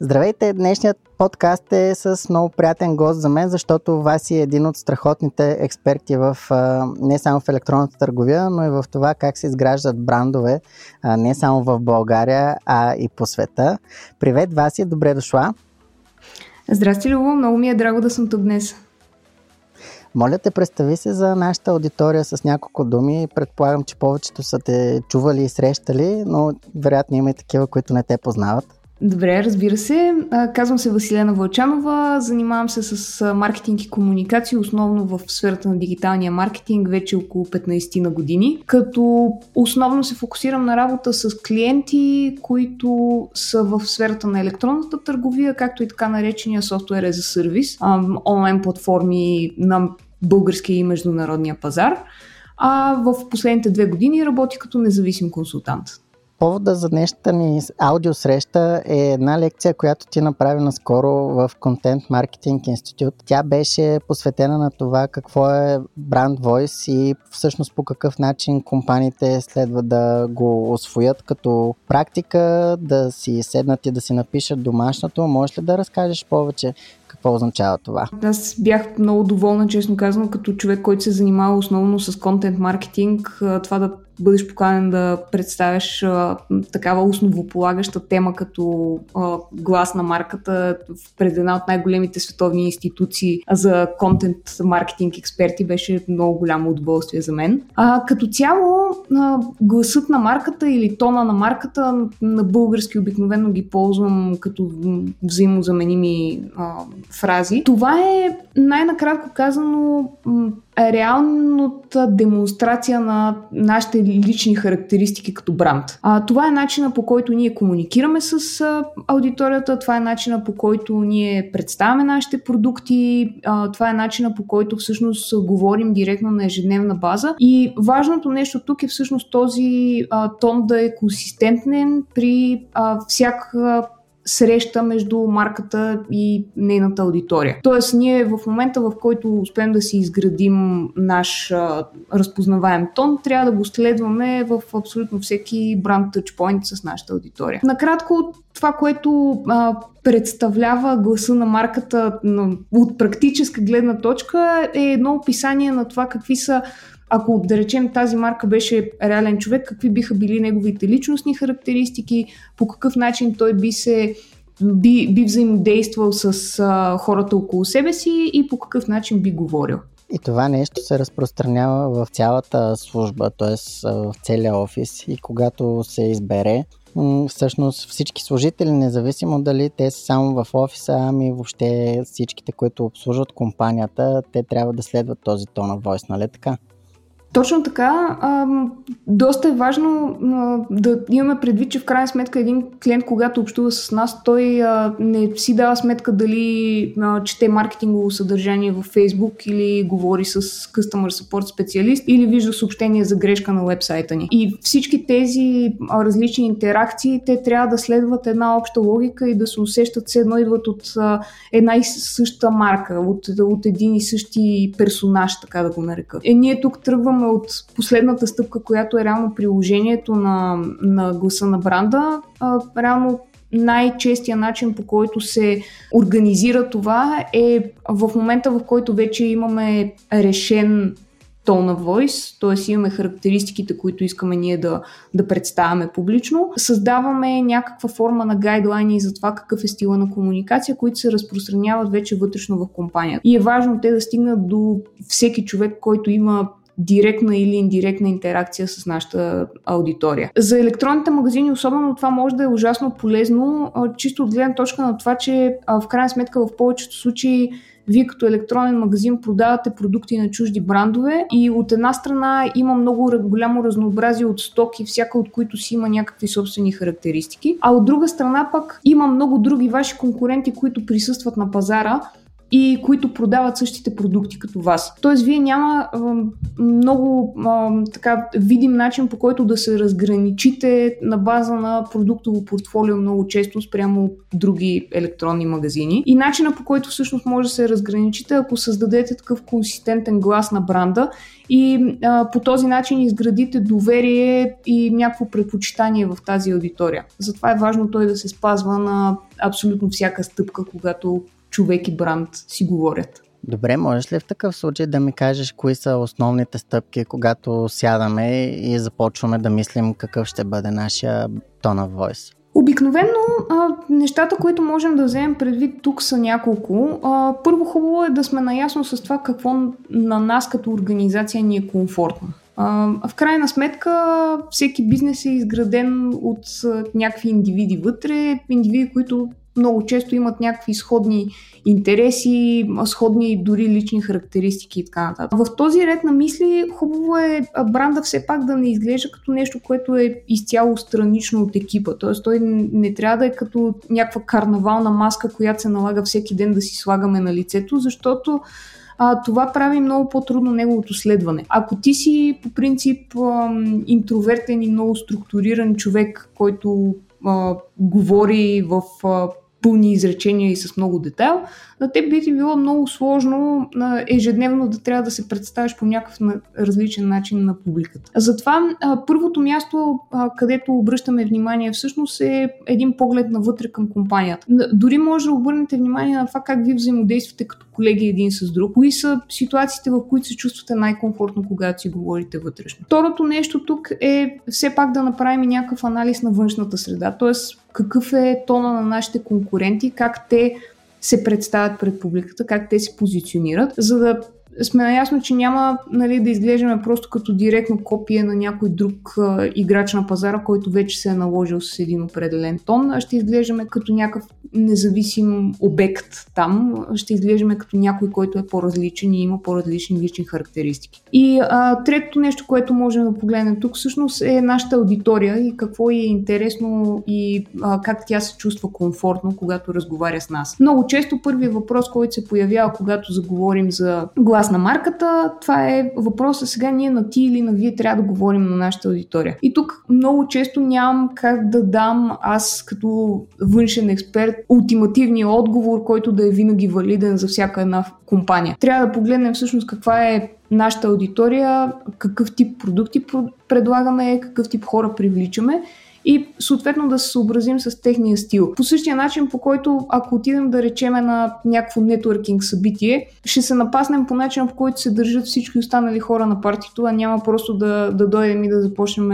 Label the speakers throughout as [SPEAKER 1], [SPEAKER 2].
[SPEAKER 1] Здравейте! Днешният подкаст е с много приятен гост за мен, защото Васи е един от страхотните експерти в не само в електронната търговия, но и в това как се изграждат брандове не само в България, а и по света. Привет, Васи! Добре дошла!
[SPEAKER 2] Здрасти, Любо! Много ми е драго да съм тук днес.
[SPEAKER 1] Моля те, представи се за нашата аудитория с няколко думи. Предполагам, че повечето са те чували и срещали, но вероятно има и такива, които не те познават.
[SPEAKER 2] Добре, разбира се. Казвам се Василена Вълчанова, занимавам се с маркетинг и комуникации, основно в сферата на дигиталния маркетинг, вече около 15 на години, като основно се фокусирам на работа с клиенти, които са в сферата на електронната търговия, както и така наречения софтуер за сервис, онлайн платформи на българския и международния пазар. А в последните две години работи като независим консултант.
[SPEAKER 1] Повода за днешната ни аудиосреща е една лекция, която ти направи наскоро в Content Marketing Institute. Тя беше посветена на това какво е Brand Voice и всъщност по какъв начин компаниите следва да го освоят като практика, да си седнат и да си напишат домашното. Можеш ли да разкажеш повече какво означава това?
[SPEAKER 2] Аз бях много доволна, честно казано, като човек, който се занимава основно с контент маркетинг, това да бъдеш поканен да представяш а, такава основополагаща тема като а, глас на марката пред една от най-големите световни институции за контент маркетинг експерти беше много голямо удоволствие за мен. А, като цяло а, гласът на марката или тона на марката на български обикновено ги ползвам като взаимозаменими а, фрази. Това е най-накратко казано реалната демонстрация на нашите лични характеристики като бранд. А, това е начина по който ние комуникираме с а, аудиторията, това е начина по който ние представяме нашите продукти, а, това е начина по който всъщност говорим директно на ежедневна база. И важното нещо тук е всъщност този а, тон да е консистентен при а, всяка среща между марката и нейната аудитория. Тоест, ние в момента, в който успеем да си изградим наш а, разпознаваем тон, трябва да го следваме в абсолютно всеки бранд тъчпоинт с нашата аудитория. Накратко, това, което а, представлява гласа на марката от практическа гледна точка е едно описание на това какви са ако да речем тази марка беше реален човек, какви биха били неговите личностни характеристики, по какъв начин той би се би, би взаимодействал с а, хората около себе си и по какъв начин би говорил.
[SPEAKER 1] И това нещо се разпространява в цялата служба, т.е. в целия офис и когато се избере, всъщност всички служители, независимо дали те са само в офиса, ами въобще всичките, които обслужват компанията, те трябва да следват този тон на войс, нали така?
[SPEAKER 2] Точно така. А, доста е важно а, да имаме предвид, че в крайна сметка един клиент, когато общува с нас, той а, не си дава сметка дали а, чете маркетингово съдържание в Facebook или говори с Customer Support специалист или вижда съобщение за грешка на вебсайта ни. И всички тези а, различни интеракции, те трябва да следват една обща логика и да се усещат все едно идват от а, една и съща марка, от, от един и същи персонаж, така да го нарека. Е, ние тук тръгваме почваме от последната стъпка, която е реално приложението на, на гласа на бранда. А, реално най-честия начин по който се организира това е в момента, в който вече имаме решен тон на voice, т.е. имаме характеристиките, които искаме ние да, да представяме публично. Създаваме някаква форма на гайдлайни за това какъв е стила на комуникация, които се разпространяват вече вътрешно в компанията. И е важно те да стигнат до всеки човек, който има директна или индиректна интеракция с нашата аудитория. За електронните магазини особено това може да е ужасно полезно, чисто от гледна точка на това, че в крайна сметка в повечето случаи вие като електронен магазин продавате продукти на чужди брандове и от една страна има много голямо разнообразие от стоки, всяка от които си има някакви собствени характеристики, а от друга страна пък има много други ваши конкуренти, които присъстват на пазара и които продават същите продукти като вас. Тоест, вие няма а, много а, така видим начин по който да се разграничите на база на продуктово портфолио много често спрямо други електронни магазини. И начина по който всъщност може да се разграничите, ако създадете такъв консистентен глас на бранда и а, по този начин изградите доверие и някакво предпочитание в тази аудитория. Затова е важно той да се спазва на абсолютно всяка стъпка, когато човек и бранд си говорят.
[SPEAKER 1] Добре, можеш ли в такъв случай да ми кажеш кои са основните стъпки, когато сядаме и започваме да мислим какъв ще бъде нашия тон of voice?
[SPEAKER 2] Обикновено а, нещата, които можем да вземем предвид тук са няколко. А, първо хубаво е да сме наясно с това какво на нас като организация ни е комфортно. А, в крайна сметка всеки бизнес е изграден от някакви индивиди вътре, индивиди, които много често имат някакви сходни интереси, сходни дори лични характеристики и така нататък. В този ред на мисли хубаво е бранда все пак да не изглежда като нещо, което е изцяло странично от екипа. Тоест той не трябва да е като някаква карнавална маска, която се налага всеки ден да си слагаме на лицето, защото а, това прави много по-трудно неговото следване. Ако ти си по принцип интровертен и много структуриран човек, който а, говори в а, пълни изречения и с много детайл, на теб би ти било много сложно ежедневно да трябва да се представиш по някакъв различен начин на публиката. Затова първото място, където обръщаме внимание всъщност е един поглед навътре към компанията. Дори може да обърнете внимание на това как ви взаимодействате като колеги един с друг, кои са ситуациите, в които се чувствате най-комфортно, когато си говорите вътрешно. Второто нещо тук е все пак да направим някакъв анализ на външната среда, т.е. какъв е тона на нашите конкуренти, как те се представят пред публиката, как те се позиционират, за да сме наясно, че няма нали, да изглеждаме просто като директно копие на някой друг а, играч на пазара, който вече се е наложил с един определен тон, а ще изглеждаме като някакъв независим обект там, ще изглеждаме като някой, който е по-различен и има по-различни лични характеристики. И а, третото нещо, което можем да погледнем тук всъщност е нашата аудитория и какво е интересно и а, как тя се чувства комфортно, когато разговаря с нас. Много често първият въпрос, който се появява, когато заговорим за глас глас на марката, това е въпроса сега ние на ти или на вие трябва да говорим на нашата аудитория. И тук много често нямам как да дам аз като външен експерт ултимативния отговор, който да е винаги валиден за всяка една компания. Трябва да погледнем всъщност каква е нашата аудитория, какъв тип продукти предлагаме, какъв тип хора привличаме и съответно да се съобразим с техния стил. По същия начин, по който ако отидем да речеме на някакво нетворкинг събитие, ще се напаснем по начин, по който се държат всички останали хора на партито, а няма просто да, да дойдем и да започнем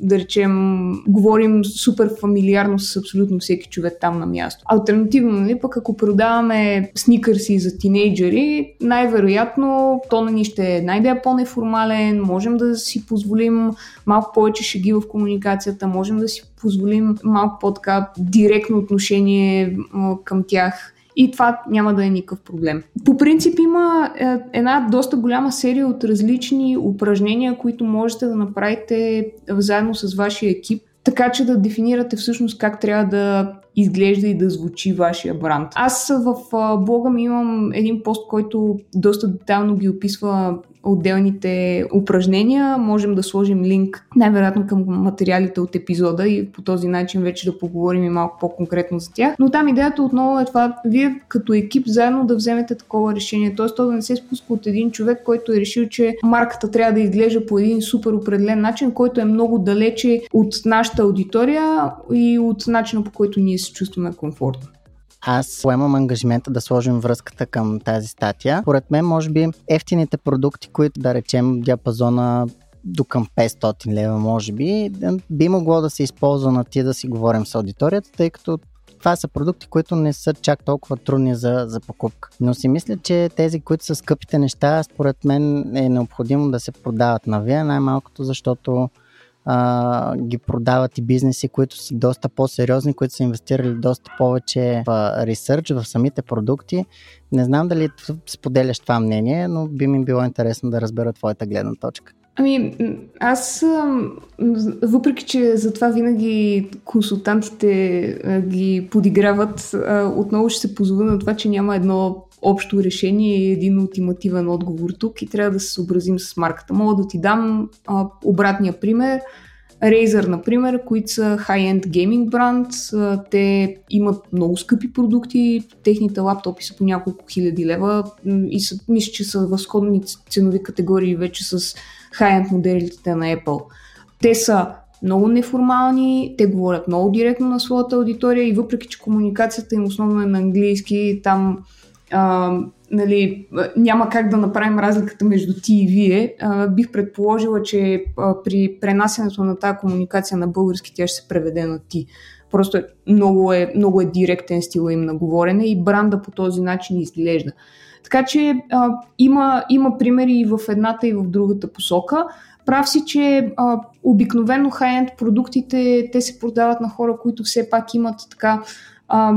[SPEAKER 2] да речем, говорим супер фамилиарно с абсолютно всеки човек там на място. Альтернативно, нали, пък ако продаваме сникърси за тинейджери, най-вероятно тона ни ще е най-да по-неформален, можем да си позволим малко повече шеги в комуникацията, можем да да си позволим малко по-така директно отношение към тях и това няма да е никакъв проблем. По принцип има е, една доста голяма серия от различни упражнения, които можете да направите заедно с вашия екип, така че да дефинирате всъщност как трябва да изглежда и да звучи вашия бранд. Аз в блога ми имам един пост, който доста детално ги описва отделните упражнения. Можем да сложим линк най-вероятно към материалите от епизода и по този начин вече да поговорим и малко по-конкретно за тях. Но там идеята отново е това, вие като екип заедно да вземете такова решение. Т.е. то да не се спуска от един човек, който е решил, че марката трябва да изглежда по един супер определен начин, който е много далече от нашата аудитория и от начина по който ние се чувстваме комфортно
[SPEAKER 1] аз поемам ангажимента да сложим връзката към тази статия. Поред мен, може би, ефтините продукти, които да речем диапазона до към 500 лева, може би, би могло да се използва на ти да си говорим с аудиторията, тъй като това са продукти, които не са чак толкова трудни за, за покупка. Но си мисля, че тези, които са скъпите неща, според мен е необходимо да се продават на вие, най-малкото защото а, ги продават и бизнеси, които са доста по-сериозни, които са инвестирали доста повече в ресърч, в самите продукти. Не знам дали споделяш това мнение, но би ми било интересно да разбера твоята гледна точка.
[SPEAKER 2] Ами, аз, въпреки че за това винаги консултантите ги подиграват, отново ще се позова на това, че няма едно общо решение и един ултимативен отговор тук и трябва да се съобразим с марката. Мога да ти дам а, обратния пример. Razer, например, които са high-end gaming бранд, те имат много скъпи продукти, техните лаптопи са по няколко хиляди лева и са, мисля, че са в сходни ценови категории вече с high-end моделите на Apple. Те са много неформални, те говорят много директно на своята аудитория и въпреки, че комуникацията им основно е на английски, там а, нали, няма как да направим разликата между ти и вие, а, бих предположила, че а, при пренасенето на тази комуникация на български тя ще се преведе на ти. Просто много, е, много е директен стил им на говорене и бранда по този начин изглежда. Така че а, има, има примери и в едната и в другата посока. Прав си, че а, обикновено хай-енд продуктите те се продават на хора, които все пак имат така а,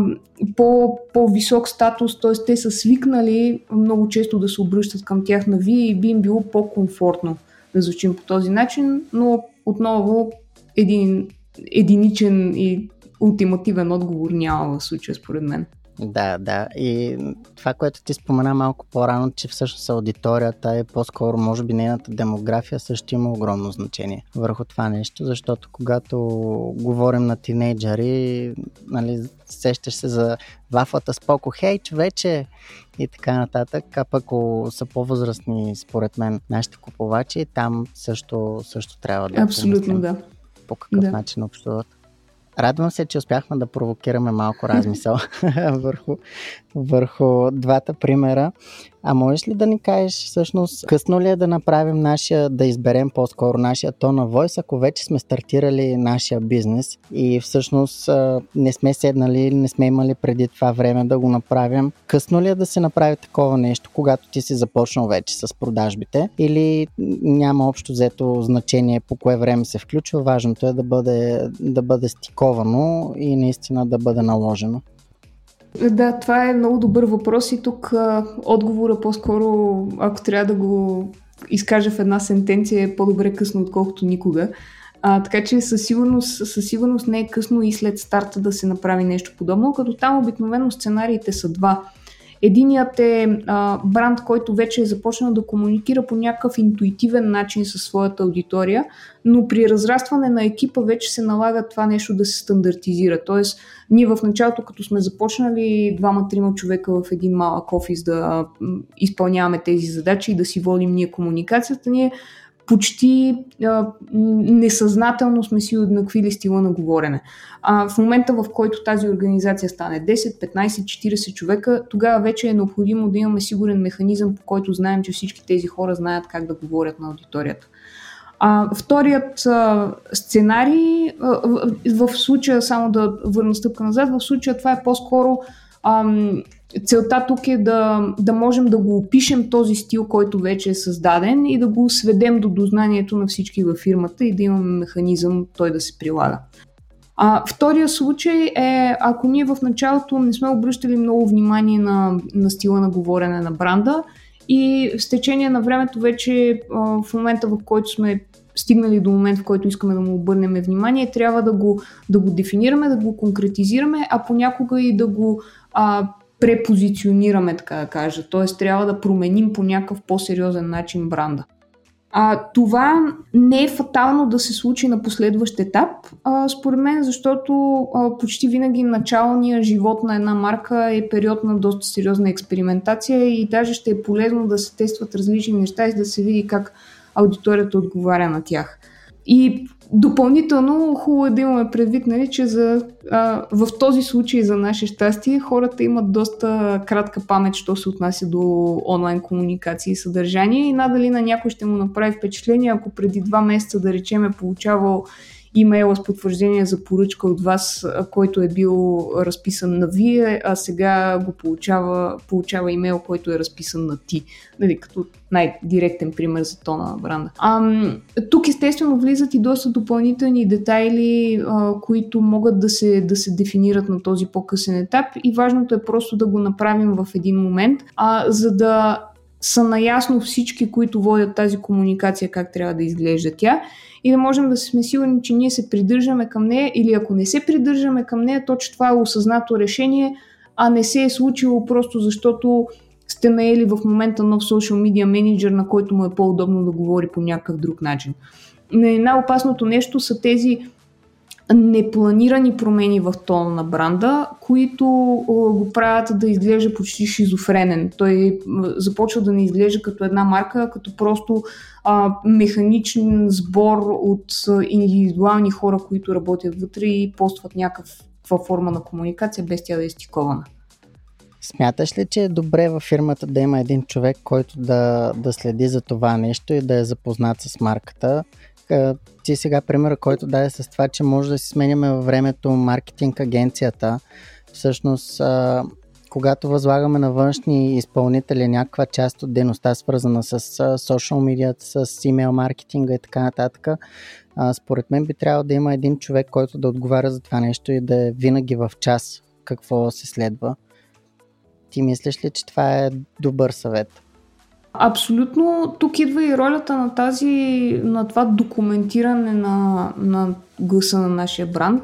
[SPEAKER 2] по, по-висок статус, т.е. те са свикнали много често да се обръщат към тях на вие и би им било по-комфортно да звучим по този начин, но отново един единичен и ултимативен отговор няма в случая според мен.
[SPEAKER 1] Да, да. И това, което ти спомена малко по-рано, че всъщност аудиторията е по-скоро, може би нейната демография също има огромно значение върху това нещо, защото когато говорим на тинейджари, нали, сещаш се за вафлата с поко, хей, човече, и така нататък. А пък ако са по-възрастни, според мен, нашите купувачи, там също, също трябва да
[SPEAKER 2] Абсолютно, да.
[SPEAKER 1] По какъв да. начин общуват. Радвам се, че успяхме да провокираме малко размисъл върху, върху двата примера. А можеш ли да ни кажеш всъщност късно ли е да направим нашия, да изберем по-скоро нашия тон на войс, ако вече сме стартирали нашия бизнес и всъщност не сме седнали, не сме имали преди това време да го направим. Късно ли е да се направи такова нещо, когато ти си започнал вече с продажбите или няма общо взето значение по кое време се включва, важното е да бъде, да бъде стиковано и наистина да бъде наложено?
[SPEAKER 2] Да, това е много добър въпрос и тук а, отговора по-скоро, ако трябва да го изкажа в една сентенция, е по-добре късно, отколкото никога. А, така че със сигурност, със сигурност не е късно и след старта да се направи нещо подобно, като там обикновено сценариите са два. Единият е а, бранд, който вече е започнал да комуникира по някакъв интуитивен начин със своята аудитория, но при разрастване на екипа вече се налага това нещо да се стандартизира. Тоест, ние в началото, като сме започнали двама-трима човека в един малък офис да изпълняваме тези задачи и да си водим ние комуникацията, ние почти а, несъзнателно сме си уеднаквили стила на говорене. А в момента, в който тази организация стане 10, 15, 40 човека, тогава вече е необходимо да имаме сигурен механизъм, по който знаем, че всички тези хора знаят как да говорят на аудиторията. А, вторият а, сценарий, а, в, в случая, само да върна стъпка назад, в случая това е по-скоро ам, Целта тук е да, да можем да го опишем този стил, който вече е създаден и да го сведем до дознанието на всички във фирмата и да имаме механизъм той да се прилага. А, втория случай е, ако ние в началото не сме обръщали много внимание на, на стила на говорене на бранда и с течение на времето вече а, в момента в който сме стигнали до момент, в който искаме да му обърнем внимание, трябва да го, да го дефинираме, да го конкретизираме, а понякога и да го а, препозиционираме, така да кажа. Т.е. трябва да променим по някакъв по-сериозен начин бранда. А, това не е фатално да се случи на последващ етап, а, според мен, защото а, почти винаги началният живот на една марка е период на доста сериозна експериментация и даже ще е полезно да се тестват различни неща и да се види как аудиторията отговаря на тях. И Допълнително хубаво е да имаме предвид, нали, че за, а, в този случай за наше щастие хората имат доста кратка памет, що се отнася до онлайн комуникации и съдържание. И надали на някой ще му направи впечатление, ако преди два месеца, да речем, е получавал имейла с потвърждение за поръчка от вас, който е бил разписан на вие, а сега го получава, получава имейл, който е разписан на ти. Нали, като най-директен пример за тона на бранда. А, тук естествено влизат и доста допълнителни детайли, а, които могат да се, да се дефинират на този по-късен етап и важното е просто да го направим в един момент, а, за да са наясно всички, които водят тази комуникация, как трябва да изглежда тя и да можем да сме сигурни, че ние се придържаме към нея или ако не се придържаме към нея, то че това е осъзнато решение, а не се е случило просто защото сте наели в момента нов social media менеджер, на който му е по-удобно да говори по някакъв друг начин. Най-опасното нещо са тези непланирани промени в тона на бранда, които го правят да изглежда почти шизофренен. Той започва да не изглежда като една марка, като просто а, механичен сбор от индивидуални хора, които работят вътре и постват някаква форма на комуникация, без тя да е стикована.
[SPEAKER 1] Смяташ ли, че е добре във фирмата да има един човек, който да, да следи за това нещо и да е запознат с марката? Ти сега примера, който даде с това, че може да си сменяме във времето маркетинг агенцията. Всъщност, когато възлагаме на външни изпълнители някаква част от дейността, свързана с social media, с email маркетинга и така нататък, според мен би трябвало да има един човек, който да отговаря за това нещо и да е винаги в час какво се следва. Ти мислиш ли, че това е добър съвет?
[SPEAKER 2] Абсолютно. Тук идва и ролята на тази, на това документиране на, на гласа на нашия бранд.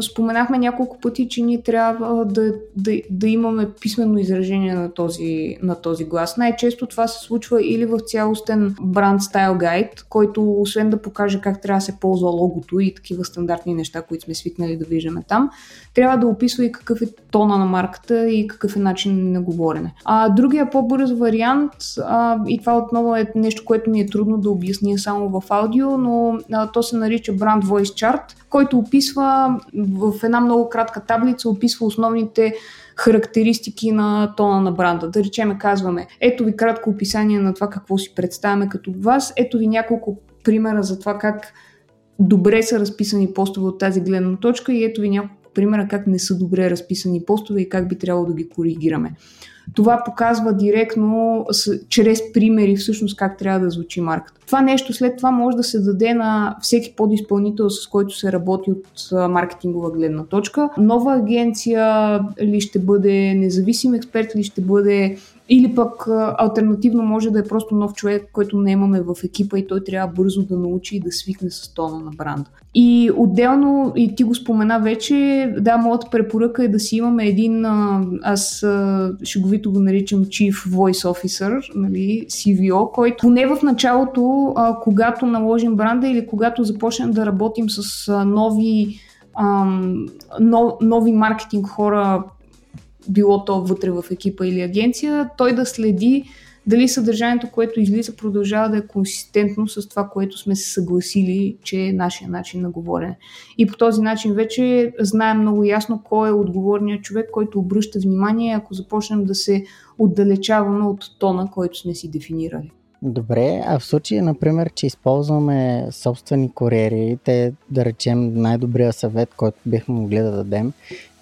[SPEAKER 2] Споменахме няколко пъти, че ние трябва да, да, да имаме писменно изражение на този, на този глас. Най-често това се случва или в цялостен бранд стайл гайд, който освен да покаже как трябва да се ползва логото и такива стандартни неща, които сме свикнали да виждаме там, трябва да описва и какъв е тона на марката и какъв е начин на говорене. А другия по-бърз вариант, а, и това отново е нещо, което ми е трудно да обясня само в аудио, но а, то се нарича Brand Voice Voice Chart, който описва в една много кратка таблица, описва основните характеристики на тона на бранда. Да речеме, казваме, ето ви кратко описание на това какво си представяме като вас, ето ви няколко примера за това как добре са разписани постове от тази гледна точка и ето ви няколко примера как не са добре разписани постове и как би трябвало да ги коригираме. Това показва директно, чрез примери всъщност как трябва да звучи марката. Това нещо след това може да се даде на всеки подизпълнител, с който се работи от маркетингова гледна точка. Нова агенция ли ще бъде, независим експерт ли ще бъде, или пък альтернативно може да е просто нов човек, който не имаме в екипа и той трябва бързо да научи и да свикне с тона на бранда. И отделно, и ти го спомена вече, да, моята препоръка е да си имаме един, аз шеговито го наричам Chief Voice Officer, нали, CVO, който поне в началото, когато наложим бранда или когато започнем да работим с нови нови маркетинг хора било то вътре в екипа или агенция, той да следи дали съдържанието, което излиза, продължава да е консистентно с това, което сме се съгласили, че е нашия начин на говорене. И по този начин вече знаем много ясно кой е отговорният човек, който обръща внимание, ако започнем да се отдалечаваме от тона, който сме си дефинирали.
[SPEAKER 1] Добре, а в случай, например, че използваме собствени куриери, те, да речем, най-добрия съвет, който бихме могли да дадем,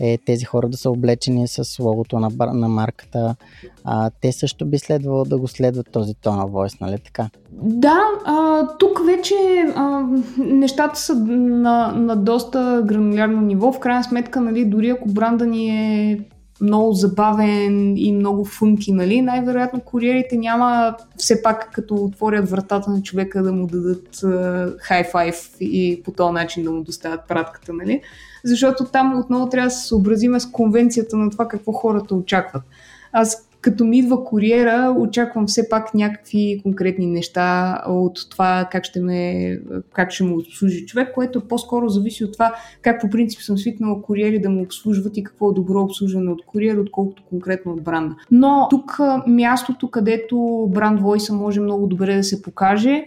[SPEAKER 1] е тези хора да са облечени с логото на, на марката. А, те също би следвало да го следват този тон voice, нали така?
[SPEAKER 2] Да, а, тук вече а, нещата са на, на доста гранулярно ниво. В крайна сметка, нали, дори ако бранда ни е много забавен и много функи, нали? Най-вероятно куриерите няма все пак като отворят вратата на човека да му дадат хай-файв и по този начин да му доставят пратката, нали? Защото там отново трябва да се съобразиме с конвенцията на това какво хората очакват. Аз като ми идва куриера, очаквам все пак някакви конкретни неща от това как ще, ме, как ще му обслужи човек, което по-скоро зависи от това как по принцип съм свикнала куриери да му обслужват и какво е добро обслужване от куриер, отколкото конкретно от бранда. Но тук мястото, където бранд Voice може много добре да се покаже,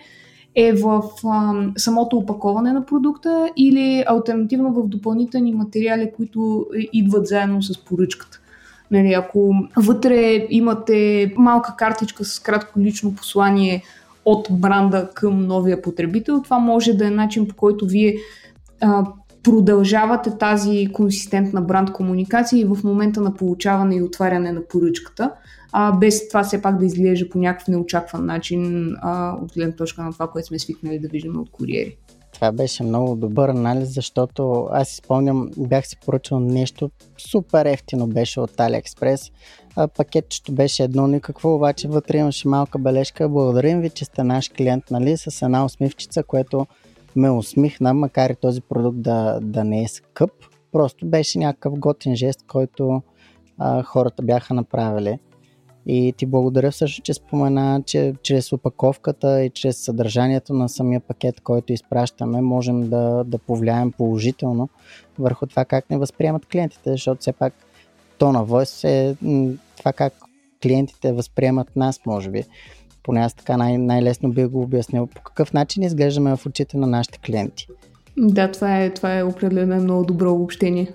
[SPEAKER 2] е в а, самото опаковане на продукта или альтернативно в допълнителни материали, които идват заедно с поръчката. Нали, ако вътре имате малка картичка с кратко лично послание от бранда към новия потребител, това може да е начин по който вие а, продължавате тази консистентна бранд комуникация и в момента на получаване и отваряне на поръчката, а, без това все пак да изглежда по някакъв неочакван начин а, от гледна точка на това, което сме свикнали да виждаме от куриери.
[SPEAKER 1] Това беше много добър анализ, защото аз си спомням, бях си поръчал нещо супер ефтино беше от AliExpress. А пакетчето беше едно никакво, обаче вътре имаше малка бележка. Благодарим ви, че сте наш клиент, нали, с една усмивчица, което ме усмихна, макар и този продукт да, да не е скъп. Просто беше някакъв готин жест, който а, хората бяха направили. И ти благодаря също, че спомена, че чрез опаковката и чрез съдържанието на самия пакет, който изпращаме, можем да, да повлияем положително върху това как не възприемат клиентите, защото все пак то на Voice е това как клиентите възприемат нас, може би. Поне аз така най- най-лесно би го обяснил. По какъв начин изглеждаме в очите на нашите клиенти.
[SPEAKER 2] Да, това е, това е определено много добро обобщение.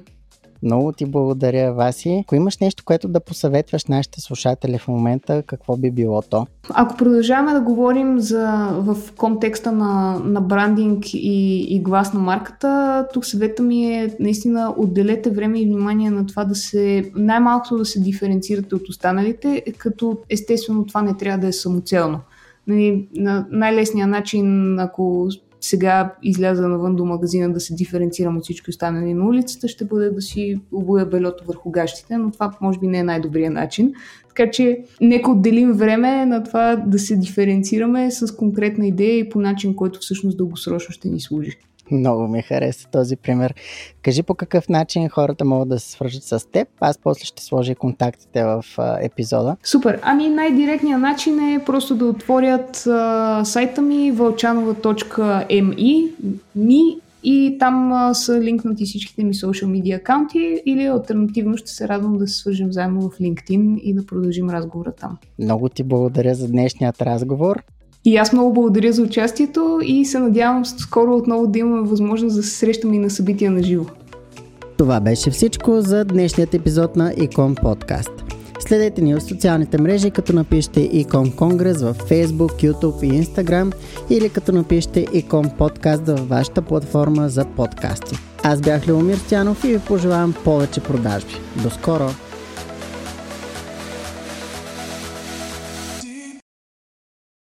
[SPEAKER 1] Много ти благодаря, Васи. Ако имаш нещо, което да посъветваш нашите слушатели в момента, какво би било то?
[SPEAKER 2] Ако продължаваме да говорим за, в контекста на, на брандинг и, и глас на марката, тук съвета ми е наистина отделете време и внимание на това да се най-малкото да се диференцирате от останалите, като естествено това не трябва да е самоцелно. Нали, на най-лесният начин, ако сега изляза навън до магазина да се диференцирам от всички останали на улицата, ще бъде да си обуя белето върху гащите, но това може би не е най-добрият начин. Така че нека отделим време на това да се диференцираме с конкретна идея и по начин, който всъщност дългосрочно ще ни служи.
[SPEAKER 1] Много ми хареса този пример. Кажи по какъв начин хората могат да се свържат с теб. Аз после ще сложа контактите в а, епизода.
[SPEAKER 2] Супер. Ами най-директният начин е просто да отворят а, сайта ми вълчанова.mi ми и там а, са линкнати всичките ми social media акаунти или альтернативно ще се радвам да се свържем заедно в LinkedIn и да продължим разговора там.
[SPEAKER 1] Много ти благодаря за днешният разговор.
[SPEAKER 2] И аз много благодаря за участието и се надявам скоро отново да имаме възможност да се срещаме и на събития на живо.
[SPEAKER 1] Това беше всичко за днешният епизод на Икон Подкаст. Следете ни в социалните мрежи, като напишете Икон Конгрес в Facebook, YouTube и Instagram или като напишете Икон Подкаст във вашата платформа за подкасти. Аз бях Леомир Стянов и ви пожелавам повече продажби. До скоро!